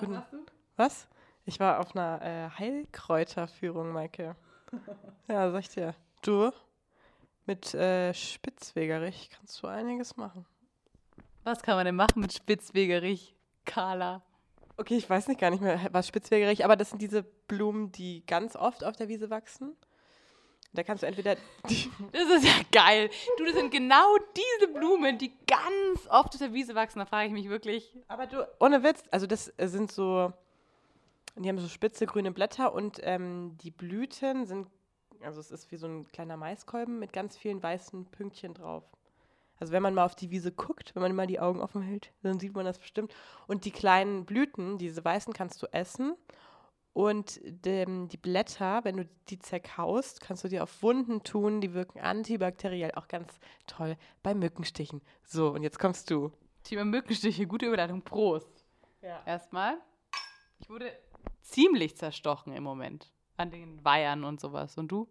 Guten- warst du? Was? Ich war auf einer äh, Heilkräuterführung, Maike. ja, sag ich dir. Du, mit äh, Spitzwegerich kannst du einiges machen. Was kann man denn machen mit Spitzwegerich, Carla? Okay, ich weiß nicht gar nicht mehr, was Spitzwegerich, aber das sind diese Blumen, die ganz oft auf der Wiese wachsen. Da kannst du entweder Das ist ja geil. Du, das sind genau diese Blumen, die ganz oft auf der Wiese wachsen. Da frage ich mich wirklich. Aber du, ohne Witz, also das sind so, die haben so spitze grüne Blätter und ähm, die Blüten sind, also es ist wie so ein kleiner Maiskolben mit ganz vielen weißen Pünktchen drauf. Also wenn man mal auf die Wiese guckt, wenn man mal die Augen offen hält, dann sieht man das bestimmt. Und die kleinen Blüten, diese weißen, kannst du essen. Und dem, die Blätter, wenn du die zerkaust, kannst du dir auf Wunden tun. Die wirken antibakteriell, auch ganz toll bei Mückenstichen. So, und jetzt kommst du. Thema Mückenstiche, gute Überleitung. Prost. Ja. Erstmal. Ich wurde ziemlich zerstochen im Moment. An den Weihern und sowas. Und du?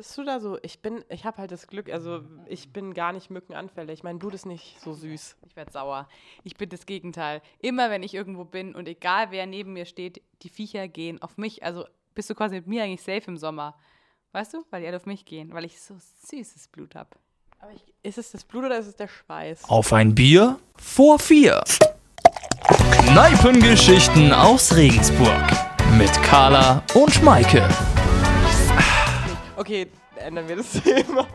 Bist du da so? Ich bin, ich habe halt das Glück, also ich bin gar nicht mückenanfällig. Mein Blut ist nicht so süß. Ich werde sauer. Ich bin das Gegenteil. Immer wenn ich irgendwo bin und egal wer neben mir steht, die Viecher gehen auf mich. Also bist du quasi mit mir eigentlich safe im Sommer. Weißt du? Weil die alle auf mich gehen. Weil ich so süßes Blut habe. Aber ich, ist es das Blut oder ist es der Schweiß? Auf ein Bier vor vier. Kneipengeschichten aus Regensburg. Mit Carla und Maike. Okay, ändern wir das Thema.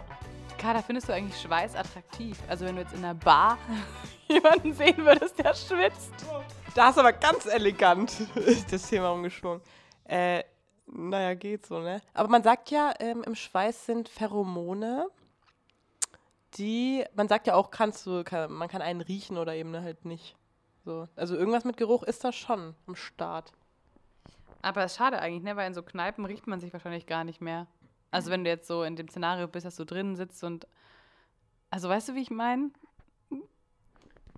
Carla, findest du eigentlich Schweiß attraktiv? Also wenn du jetzt in einer Bar jemanden sehen würdest, der schwitzt. Da hast du aber ganz elegant das Thema umgeschwungen. Äh, naja, geht so, ne? Aber man sagt ja, ähm, im Schweiß sind Pheromone, die, man sagt ja auch, kannst du, kann, man kann einen riechen oder eben halt nicht. So. Also irgendwas mit Geruch ist da schon am Start. Aber es ist schade eigentlich, ne? Weil in so Kneipen riecht man sich wahrscheinlich gar nicht mehr. Also wenn du jetzt so in dem Szenario bist, dass du drinnen sitzt und. Also weißt du, wie ich meine?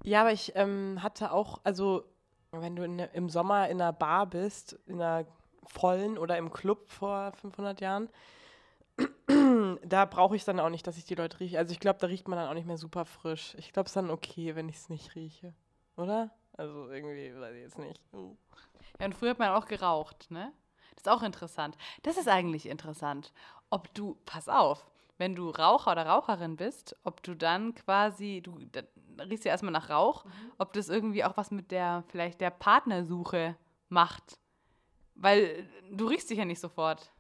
Ja, aber ich ähm, hatte auch, also wenn du in, im Sommer in einer Bar bist, in einer vollen oder im Club vor 500 Jahren, da brauche ich dann auch nicht, dass ich die Leute rieche. Also ich glaube, da riecht man dann auch nicht mehr super frisch. Ich glaube, es ist dann okay, wenn ich es nicht rieche. Oder? Also irgendwie, weiß ich jetzt nicht. Uh. Ja, und früher hat man auch geraucht, ne? Das ist auch interessant. Das ist eigentlich interessant. Ob du, pass auf, wenn du Raucher oder Raucherin bist, ob du dann quasi, du riechst ja erstmal nach Rauch, ob das irgendwie auch was mit der, vielleicht der Partnersuche macht. Weil du riechst dich ja nicht sofort.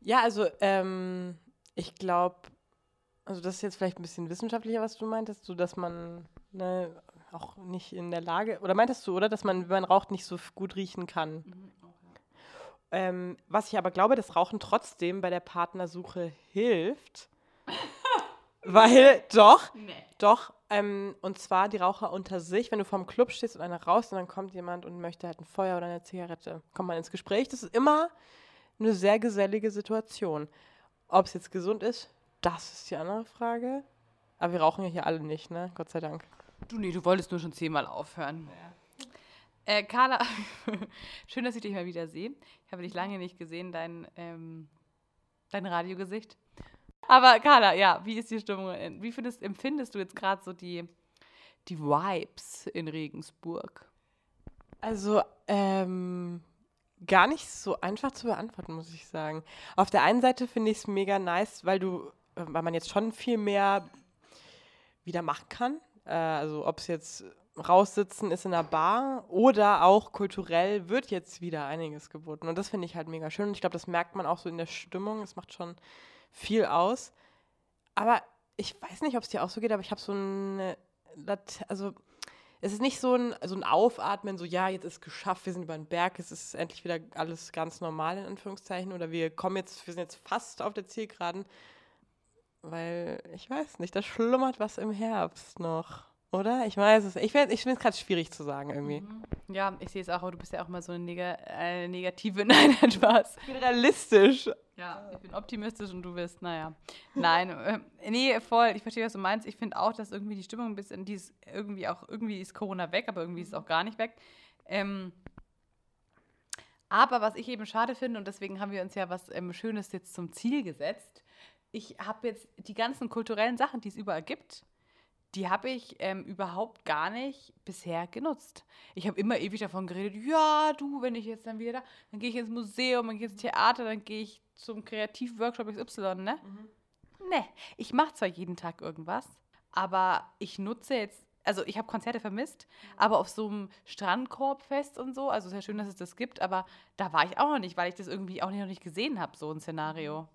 Ja, also ähm, ich glaube, also das ist jetzt vielleicht ein bisschen wissenschaftlicher, was du meintest, so dass man ne, auch nicht in der Lage, oder meintest du, oder, dass man, wenn man raucht, nicht so gut riechen kann? Ähm, was ich aber glaube, dass Rauchen trotzdem bei der Partnersuche hilft. weil, doch, Nee. doch, ähm, und zwar die Raucher unter sich, wenn du vorm Club stehst und einer raus und dann kommt jemand und möchte halt ein Feuer oder eine Zigarette, kommt man ins Gespräch. Das ist immer eine sehr gesellige Situation. Ob es jetzt gesund ist, das ist die andere Frage. Aber wir rauchen ja hier alle nicht, ne? Gott sei Dank. Du, nee, du wolltest nur schon zehnmal aufhören. Äh, Carla, schön, dass ich dich mal wieder sehe. Ich habe dich lange nicht gesehen, dein, ähm, dein Radiogesicht. Aber Carla, ja, wie ist die Stimmung? in- Wie findest, empfindest du jetzt gerade so die, die Vibes in Regensburg? Also, ähm, gar nicht so einfach zu beantworten, muss ich sagen. Auf der einen Seite finde ich es mega nice, weil du, äh, weil man jetzt schon viel mehr wieder machen kann. Äh, also, ob es jetzt raussitzen ist in einer Bar oder auch kulturell wird jetzt wieder einiges geboten. Und das finde ich halt mega schön. Und ich glaube, das merkt man auch so in der Stimmung. Es macht schon viel aus. Aber ich weiß nicht, ob es dir auch so geht, aber ich habe so Lat- also es ist nicht so ein, so ein Aufatmen, so ja, jetzt ist geschafft, wir sind über den Berg, es ist endlich wieder alles ganz normal in Anführungszeichen oder wir kommen jetzt, wir sind jetzt fast auf der Zielgeraden, weil ich weiß nicht, da schlummert was im Herbst noch, oder? Ich weiß es, ich, find- ich finde es gerade schwierig zu sagen irgendwie. Ja, ich sehe es auch, aber du bist ja auch mal so eine Neg äh, negative, nein, nein, Spaß. Ich bin realistisch. Ja, ich bin optimistisch und du bist, naja. Nein, äh, nee, voll. Ich verstehe, was du meinst. Ich finde auch, dass irgendwie die Stimmung ein bisschen, die ist irgendwie auch, irgendwie ist Corona weg, aber irgendwie ist es auch gar nicht weg. Ähm, aber was ich eben schade finde, und deswegen haben wir uns ja was ähm, Schönes jetzt zum Ziel gesetzt. Ich habe jetzt die ganzen kulturellen Sachen, die es überall gibt, die habe ich ähm, überhaupt gar nicht bisher genutzt. Ich habe immer ewig davon geredet, ja, du, wenn ich jetzt dann wieder da, dann gehe ich ins Museum, dann gehe ich ins Theater, dann gehe ich zum Kreativworkshop XY, ne? Ne, ich mache zwar jeden Tag irgendwas, aber ich nutze jetzt, also ich habe Konzerte vermisst, aber auf so einem Strandkorbfest und so, also sehr schön, dass es das gibt, aber da war ich auch noch nicht, weil ich das irgendwie auch noch nicht gesehen habe, so ein Szenario.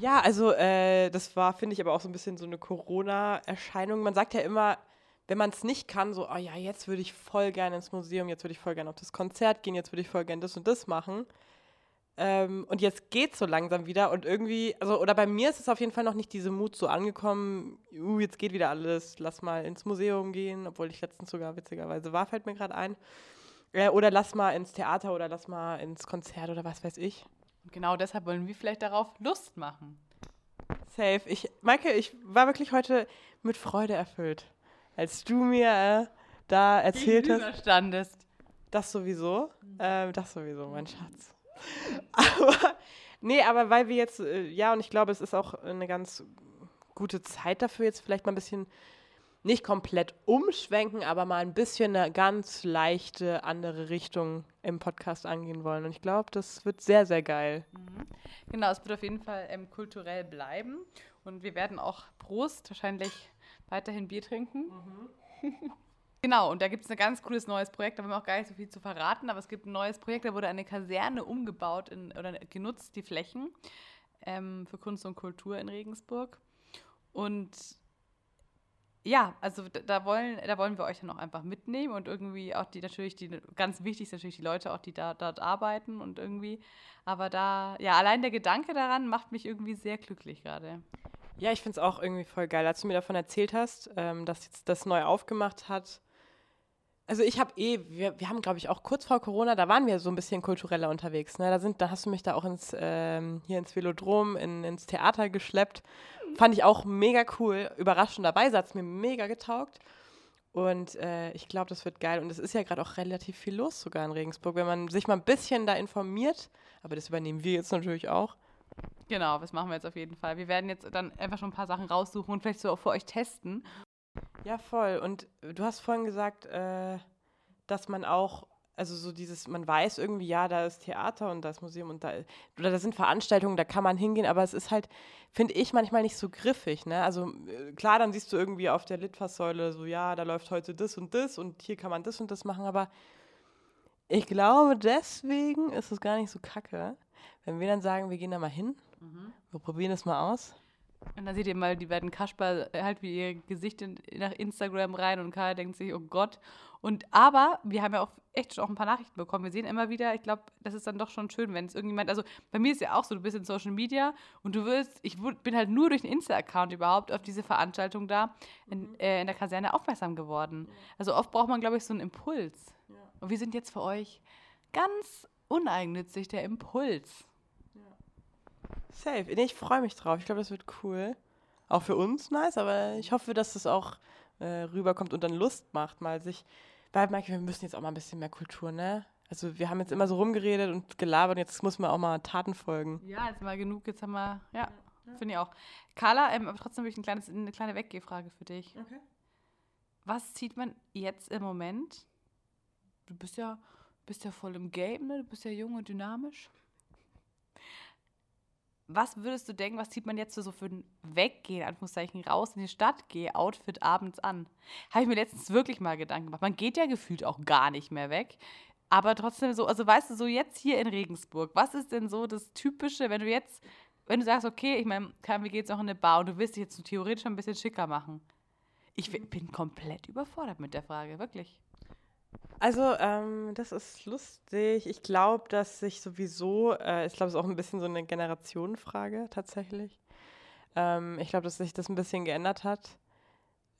Ja, also äh, das war, finde ich, aber auch so ein bisschen so eine Corona-Erscheinung. Man sagt ja immer, wenn man es nicht kann, so, oh ja, jetzt würde ich voll gerne ins Museum, jetzt würde ich voll gerne auf das Konzert gehen, jetzt würde ich voll gerne das und das machen. Ähm, und jetzt geht so langsam wieder und irgendwie, also, oder bei mir ist es auf jeden Fall noch nicht diese Mut so angekommen, uh, jetzt geht wieder alles, lass mal ins Museum gehen, obwohl ich letztens sogar witzigerweise war, fällt mir gerade ein. Äh, oder lass mal ins Theater oder lass mal ins Konzert oder was weiß ich. Und genau deshalb wollen wir vielleicht darauf Lust machen. Safe. Ich, Maike, ich war wirklich heute mit Freude erfüllt, als du mir äh, da erzählt hast. Standest. Das sowieso. Ähm, das sowieso, mein Schatz. Aber, nee, aber weil wir jetzt, äh, ja, und ich glaube, es ist auch eine ganz gute Zeit dafür, jetzt vielleicht mal ein bisschen nicht komplett umschwenken, aber mal ein bisschen eine ganz leichte andere Richtung im Podcast angehen wollen. Und ich glaube, das wird sehr, sehr geil. Genau, es wird auf jeden Fall ähm, kulturell bleiben. Und wir werden auch Prost wahrscheinlich weiterhin Bier trinken. genau, und da gibt es ein ganz cooles neues Projekt, da wollen wir auch gar nicht so viel zu verraten, aber es gibt ein neues Projekt, da wurde eine Kaserne umgebaut in, oder genutzt, die Flächen ähm, für Kunst und Kultur in Regensburg. Und ja, also da, wollen, da wollen wir euch dann auch einfach mitnehmen und irgendwie auch die natürlich, die ganz wichtig sind natürlich die Leute auch, die da dort arbeiten und irgendwie, aber da, ja, allein der Gedanke daran macht mich irgendwie sehr glücklich gerade. Ja, ich finde es auch irgendwie voll geil, als du mir davon erzählt hast, ähm, dass jetzt das neu aufgemacht hat. Also ich habe eh, wir, wir haben, glaube ich, auch kurz vor Corona, da waren wir so ein bisschen kultureller unterwegs. Ne? Da, sind, da hast du mich da auch ins, ähm, hier ins Velodrom, in, ins Theater geschleppt. Fand ich auch mega cool. Überraschend dabei, hat es mir mega getaugt. Und äh, ich glaube, das wird geil. Und es ist ja gerade auch relativ viel los sogar in Regensburg, wenn man sich mal ein bisschen da informiert. Aber das übernehmen wir jetzt natürlich auch. Genau, das machen wir jetzt auf jeden Fall. Wir werden jetzt dann einfach schon ein paar Sachen raussuchen und vielleicht so auch für euch testen. Ja, voll. Und du hast vorhin gesagt, äh, dass man auch, also so dieses, man weiß irgendwie, ja, da ist Theater und da ist Museum und da, oder da sind Veranstaltungen, da kann man hingehen, aber es ist halt, finde ich, manchmal nicht so griffig, ne? Also äh, klar, dann siehst du irgendwie auf der Litfaßsäule so, ja, da läuft heute das und das und hier kann man das und das machen, aber ich glaube, deswegen ist es gar nicht so kacke, wenn wir dann sagen, wir gehen da mal hin, wir probieren das mal aus. Und dann seht ihr mal, die werden Kasper halt wie ihr Gesicht in, nach Instagram rein und Karl denkt sich, oh Gott. Und aber wir haben ja auch echt schon auch ein paar Nachrichten bekommen. Wir sehen immer wieder, ich glaube, das ist dann doch schon schön, wenn es irgendjemand, also bei mir ist ja auch so, du bist in Social Media und du willst, ich bin halt nur durch den Insta-Account überhaupt auf diese Veranstaltung da in, äh, in der Kaserne aufmerksam geworden. Also oft braucht man, glaube ich, so einen Impuls. Und wir sind jetzt für euch ganz uneigennützig der Impuls. Safe. Nee, ich freue mich drauf. Ich glaube, das wird cool. Auch für uns nice, aber ich hoffe, dass es auch äh, rüberkommt und dann Lust macht, mal sich. Weil, Mike, wir müssen jetzt auch mal ein bisschen mehr Kultur, ne? Also, wir haben jetzt immer so rumgeredet und gelabert und jetzt muss man auch mal Taten folgen. Ja, jetzt mal genug, jetzt haben wir, ja, finde ich auch. Carla, ähm, aber trotzdem habe ich ein kleines, eine kleine Weggehfrage für dich. Okay. Was zieht man jetzt im Moment? Du bist ja, bist ja voll im Game, ne? Du bist ja jung und dynamisch. Was würdest du denken, was zieht man jetzt so für ein Weggehen, Anführungszeichen, raus in die Stadt, geh Outfit abends an? Habe ich mir letztens wirklich mal Gedanken gemacht. Man geht ja gefühlt auch gar nicht mehr weg. Aber trotzdem so, also weißt du, so jetzt hier in Regensburg, was ist denn so das Typische, wenn du jetzt, wenn du sagst, okay, ich meine, wir gehen jetzt auch in eine Bar und du willst dich jetzt theoretisch ein bisschen schicker machen. Ich bin komplett überfordert mit der Frage, wirklich. Also, ähm, das ist lustig. Ich glaube, dass sich sowieso, äh, ich glaube, es ist auch ein bisschen so eine Generationenfrage tatsächlich. Ähm, ich glaube, dass sich das ein bisschen geändert hat.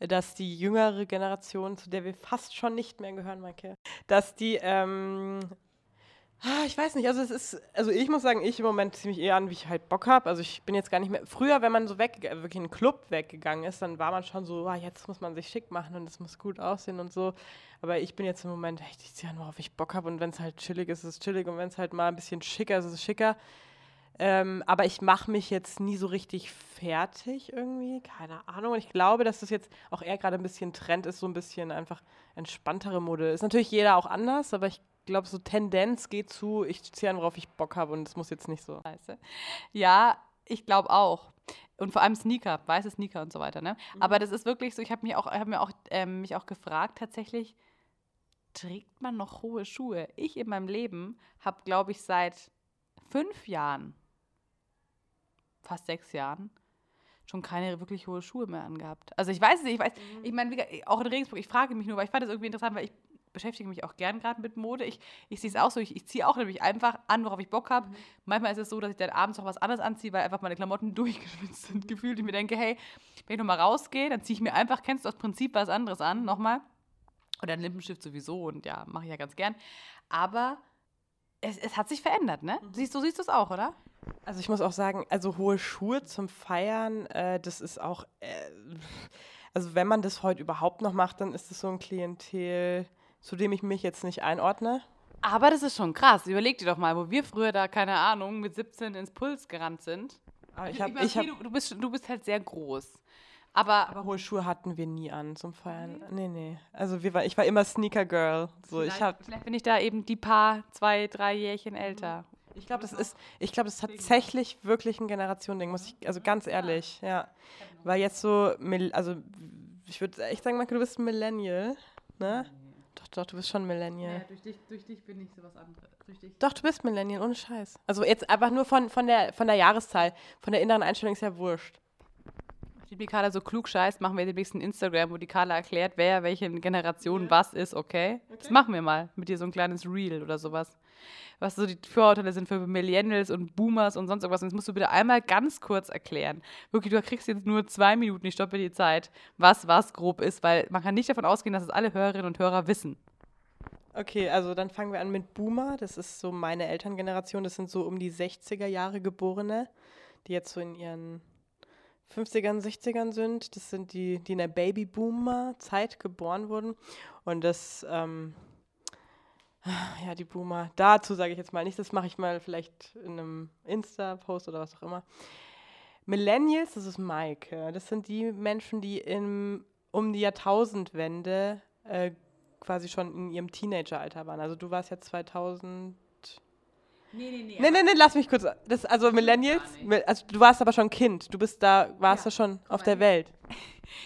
Dass die jüngere Generation, zu der wir fast schon nicht mehr gehören, Maike, dass die, ähm, ich weiß nicht, also es ist, also ich muss sagen, ich im Moment ziehe mich eher an, wie ich halt Bock habe. Also ich bin jetzt gar nicht mehr, früher, wenn man so weg, wirklich in einen Club weggegangen ist, dann war man schon so, ah, jetzt muss man sich schick machen und es muss gut aussehen und so. Aber ich bin jetzt im Moment echt, ich ziehe an, worauf ich Bock habe und wenn es halt chillig ist, ist es chillig und wenn es halt mal ein bisschen schicker ist, ist es schicker. Ähm, aber ich mache mich jetzt nie so richtig fertig irgendwie. Keine Ahnung. Und ich glaube, dass das jetzt auch eher gerade ein bisschen Trend ist, so ein bisschen einfach entspanntere Mode. Ist natürlich jeder auch anders, aber ich glaube, so Tendenz geht zu, ich ziehe an, worauf ich Bock habe und es muss jetzt nicht so. Scheiße. Ja, ich glaube auch. Und vor allem Sneaker, weiße Sneaker und so weiter. Ne? Aber das ist wirklich so, ich habe mich auch, hab mir auch, ähm, mich auch gefragt, tatsächlich, trägt man noch hohe Schuhe? Ich in meinem Leben habe, glaube ich, seit fünf Jahren, fast sechs Jahren, schon keine wirklich hohe Schuhe mehr angehabt. Also ich weiß es nicht, ich weiß, ich meine, auch in Regensburg, ich frage mich nur, weil ich fand das irgendwie interessant, weil ich beschäftige mich auch gern gerade mit Mode. Ich, ich sehe es auch so, ich, ich ziehe auch nämlich einfach an, worauf ich Bock habe. Manchmal ist es so, dass ich dann abends noch was anderes anziehe, weil einfach meine Klamotten durchgeschwitzt sind, gefühlt. Ich mir denke, hey, wenn ich nochmal rausgehe, dann ziehe ich mir einfach, kennst du aus Prinzip was anderes an, nochmal. Oder ein Lippenstift sowieso und ja, mache ich ja ganz gern. Aber es, es hat sich verändert, ne? Siehst du, siehst du es auch, oder? Also ich muss auch sagen, also hohe Schuhe zum Feiern, äh, das ist auch, äh, also wenn man das heute überhaupt noch macht, dann ist das so ein Klientel, zu dem ich mich jetzt nicht einordne. Aber das ist schon krass. Überleg dir doch mal, wo wir früher da, keine Ahnung, mit 17 ins Puls gerannt sind. Aber ich habe, meine, ich hab, du, du, bist, du bist halt sehr groß. Aber, aber hohe Schuhe hatten wir nie an zum Feiern. Nee, nee. Also wir war, ich war immer Sneaker Girl. So, ich vielleicht, habe, vielleicht bin ich da eben die paar, zwei, drei Jährchen älter. ich glaube, das ist, ich glaube, das ist tatsächlich wirklich ein Generationending, muss ich, also ganz ehrlich, ja. Weil jetzt so, also ich würde echt sagen, Marke, du bist ein Millennial, ne? Doch, du bist schon Millennial. durch, dich, durch dich bin ich sowas anderes. Durch dich. Doch, du bist Millennial, ohne Scheiß. Also jetzt einfach nur von, von, der, von der Jahreszahl, von der inneren Einstellung ist ja wurscht. Die Carla so klug scheißt, machen wir demnächst ein Instagram, wo die Carla erklärt, wer welche Generation was ist, okay? Das machen wir mal. Mit dir so ein kleines Reel oder sowas. Was so die Vorurteile sind für Millennials und Boomers und sonst irgendwas. Und das musst du bitte einmal ganz kurz erklären. Wirklich, du kriegst jetzt nur zwei Minuten, ich stoppe die Zeit, was was grob ist, weil man kann nicht davon ausgehen, dass es alle Hörerinnen und Hörer wissen. Okay, also dann fangen wir an mit Boomer. Das ist so meine Elterngeneration. Das sind so um die 60er Jahre Geborene, die jetzt so in ihren 50ern, 60ern sind. Das sind die, die in der Baby-Boomer-Zeit geboren wurden. Und das, ähm, ja, die Boomer, dazu sage ich jetzt mal nicht, das mache ich mal vielleicht in einem Insta-Post oder was auch immer. Millennials, das ist Mike. Das sind die Menschen, die im, um die Jahrtausendwende äh, quasi schon in ihrem Teenageralter waren. Also du warst ja 2000. Nee, nee, nee. Nee, nee, nee, lass mich kurz. Das, also Millennials, Mil- also du warst aber schon Kind. Du bist da, warst Ja, ja schon auf der. Welt.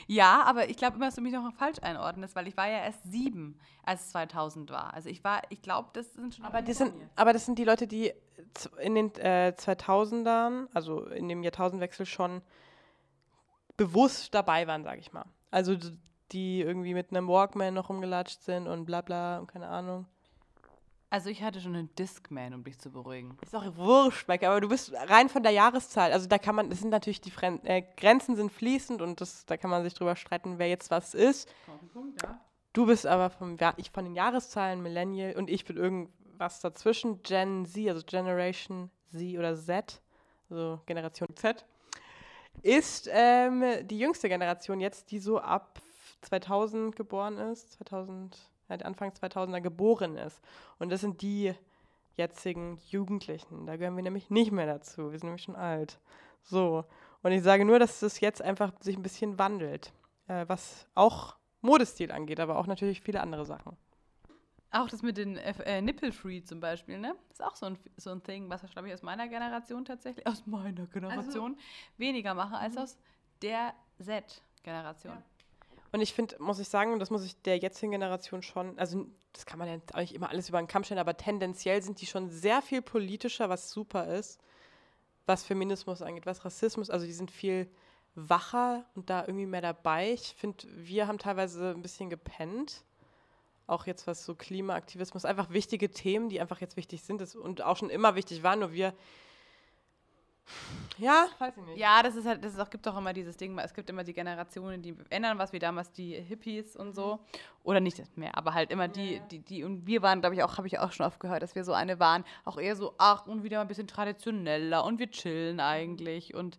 Ja, aber ich glaube immer, dass du mich noch falsch einordnest, weil ich war ja erst sieben, als es 2000 war. Also ich war, ich glaube, das sind schon. Aber das sind, aber das sind die Leute, die in den äh, 2000ern, also in dem Jahrtausendwechsel schon bewusst dabei waren, sage ich mal. Also die irgendwie mit einem Walkman noch rumgelatscht sind und bla bla und keine Ahnung. Also ich hatte schon einen Discman, um dich zu beruhigen. Ist doch wurscht, Mike, aber du bist rein von der Jahreszahl. Also da kann man, das sind natürlich die Fren äh, Grenzen sind fließend und das, da kann man sich drüber streiten, wer jetzt was ist. Du bist aber vom, ja, ich von den Jahreszahlen Millennial und ich bin irgendwas dazwischen, Gen Z, also Generation Z oder Z, also Generation Z, ist ähm, die jüngste Generation jetzt, die so ab 2000 geboren ist, 2000, halt Anfang 2000er geboren ist. Und das sind die jetzigen Jugendlichen. Da gehören wir nämlich nicht mehr dazu. Wir sind nämlich schon alt. So. Und ich sage nur, dass das jetzt einfach sich ein bisschen wandelt. Äh, was auch Modestil angeht, aber auch natürlich viele andere Sachen. Auch das mit den äh, Nipple-Free zum Beispiel, ne? Ist auch so ein, so ein Thing, was, glaube ich, aus meiner Generation tatsächlich, aus meiner Generation, weniger mache als aus der Z-Generation. Und ich finde, muss ich sagen, und das muss ich der jetzigen Generation schon, also das kann man ja nicht immer alles über den Kamm stellen, aber tendenziell sind die schon sehr viel politischer, was super ist, was Feminismus angeht, was Rassismus, also die sind viel wacher und da irgendwie mehr dabei. Ich finde, wir haben teilweise ein bisschen gepennt. Auch jetzt was so Klimaaktivismus, einfach wichtige Themen, die einfach jetzt wichtig sind und auch schon immer wichtig waren, nur wir. Ja, weiß ich nicht. Ja, das ist halt, das ist auch, gibt auch immer dieses Ding, es gibt immer die Generationen, die ändern was, wie damals die Hippies und so. Oder nicht mehr, aber halt immer die, die, die, und wir waren, glaube ich, auch, habe ich auch schon oft gehört, dass wir so eine waren, auch eher so, ach, und wieder mal ein bisschen traditioneller und wir chillen eigentlich. Und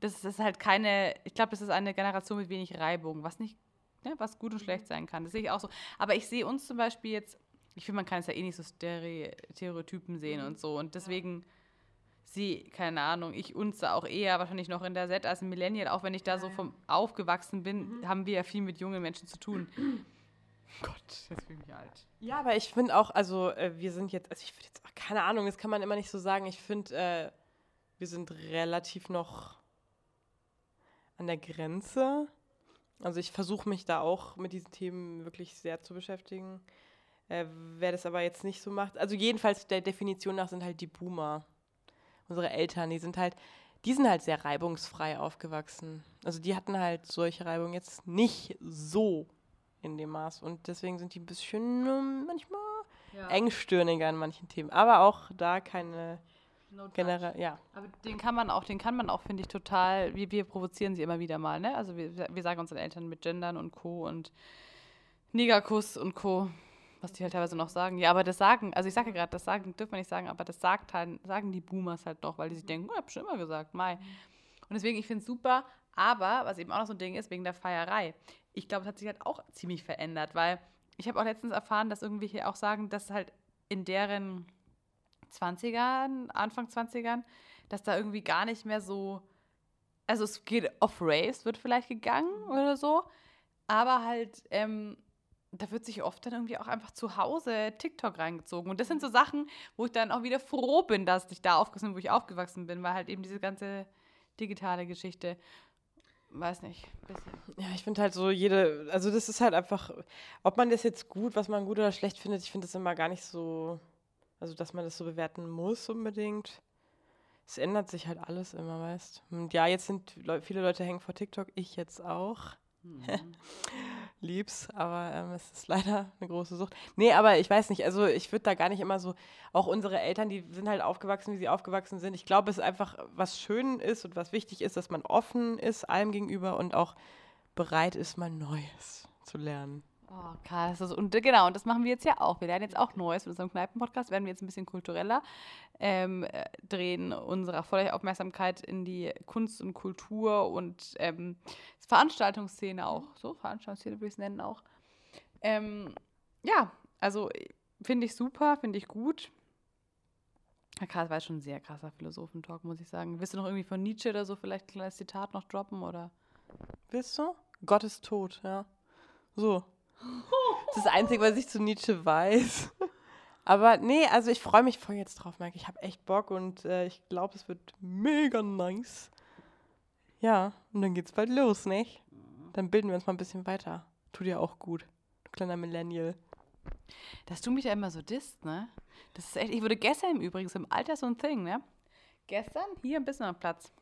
das ist halt keine, ich glaube, das ist eine Generation mit wenig Reibung, was nicht, ne, was gut und schlecht sein kann. Das sehe ich auch so. Aber ich sehe uns zum Beispiel jetzt, ich finde, man kann es ja eh nicht so Stere- Stereotypen sehen und so. Und deswegen sehe, keine Ahnung, ich uns da auch eher wahrscheinlich noch in der Z als ein Millennial, auch wenn ich da so vom aufgewachsen bin, haben wir ja viel mit jungen Menschen zu tun. Gott, jetzt bin ich alt. Ja, aber ich finde auch, also äh, wir sind jetzt, also ich finde jetzt, ach, keine Ahnung, das kann man immer nicht so sagen. Ich finde, äh, wir sind relativ noch an der Grenze. Also ich versuche mich da auch mit diesen Themen wirklich sehr zu beschäftigen. Äh, wer das aber jetzt nicht so macht, also jedenfalls der Definition nach sind halt die Boomer. Unsere Eltern, die sind halt, die sind halt sehr reibungsfrei aufgewachsen. Also die hatten halt solche Reibungen jetzt nicht so in dem Maß. Und deswegen sind die ein bisschen ähm, manchmal Ja. engstirniger in manchen Themen. Aber auch da keine No generell, ja. Aber den kann man auch, den kann man auch, finde ich, total, wir, wir provozieren sie immer wieder mal, ne? Also wir, wir sagen unseren Eltern mit Gendern und Co. und Negerkuss und Co. Was die halt teilweise noch sagen. Ja, aber das sagen, also ich sage ja gerade, das sagen, dürfen wir nicht sagen, aber das sagt halt, sagen die Boomers halt noch, weil die sich denken, oh, ich hab schon immer gesagt, Mai. Und deswegen, ich finde es super, aber was eben auch noch so ein Ding ist, wegen der Feierei. Ich glaube, es hat sich halt auch ziemlich verändert, weil ich habe auch letztens erfahren, dass irgendwie hier auch sagen, dass halt in deren 20ern, Anfang 20ern, dass da irgendwie gar nicht mehr so, also es geht off Race, wird vielleicht gegangen oder so, aber halt, ähm, da wird sich oft dann irgendwie auch einfach zu Hause TikTok reingezogen. Und das sind so Sachen, wo ich dann auch wieder froh bin, dass ich da aufgewachsen bin, wo ich aufgewachsen bin, weil halt eben diese ganze digitale Geschichte, weiß nicht, bisschen. Ja, ich finde halt so jede, also das ist halt einfach, ob man das jetzt gut, was man gut oder schlecht findet, ich finde das immer gar nicht so, also dass man das so bewerten muss unbedingt. Es ändert sich halt alles immer, weißt. Und ja, jetzt sind Leu viele Leute hängen vor TikTok, ich jetzt auch. Lieb's, aber ähm, es ist leider eine große Sucht. Nee, aber ich weiß nicht, also ich würde da gar nicht immer so, auch unsere Eltern, die sind halt aufgewachsen, wie sie aufgewachsen sind. Ich glaube, es ist einfach, was schön ist und was wichtig ist, dass man offen ist allem gegenüber und auch bereit ist, mal Neues zu lernen. Oh, krass. Also, und äh, genau, und das machen wir jetzt ja auch. Wir lernen jetzt auch Neues mit unserem Kneipen-Podcast, werden wir jetzt ein bisschen kultureller, ähm, äh, drehen unsere volle Aufmerksamkeit in die Kunst und Kultur und ähm, Veranstaltungsszene auch. So, Veranstaltungsszene würde ich es nennen auch. Ähm, ja, also finde ich super, finde ich gut. Ja, krass, war jetzt schon ein sehr krasser Philosophentalk, muss ich sagen. Willst du noch irgendwie von Nietzsche oder so vielleicht ein kleines Zitat noch droppen? Oder? Willst du? Gott ist tot, ja. So. Das ist das Einzige, was ich zu Nietzsche weiß. Aber nee, also ich freue mich voll jetzt drauf, Mike. Ich habe echt Bock und äh, ich glaube, es wird mega nice. Ja, und dann geht's bald los, nicht? Dann bilden wir uns mal ein bisschen weiter. Tut dir auch gut, du kleiner Millennial. Dass du mich ja immer so disst, ne? Das ist echt, ich wurde gestern im Übrigen, so im Alter so ein Thing, ne? Gestern hier ein bisschen am Platz.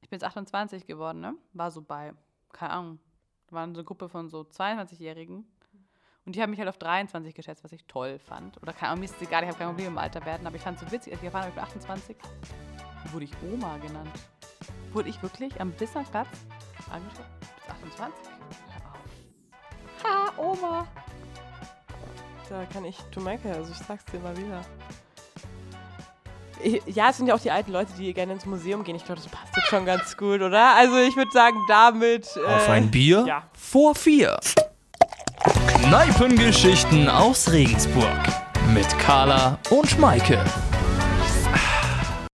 Ich bin jetzt 28 geworden, ne? War so bei, keine Ahnung, waren so eine Gruppe von so 22-Jährigen. Und die haben mich halt auf 23 geschätzt, was ich toll fand. Oder keine Ahnung, mir ist es egal, ich habe kein Problem im Alter werden, aber ich fand es so witzig, als ich erfahren habe, ich bin 28, wurde ich Oma genannt. Wurde ich wirklich am Bismarckplatz angeschaut? Du bist 28? Hör auf. Ha, Oma. Da kann ich, Michael, also ich sag's dir mal wieder. Ja, es sind ja auch die alten Leute, die gerne ins Museum gehen. Ich glaube, das passt jetzt schon ganz gut, oder? Also ich würde sagen, damit. Auf äh, ein Bier ja. vor vier. Kneipengeschichten aus Regensburg mit Carla und Maike.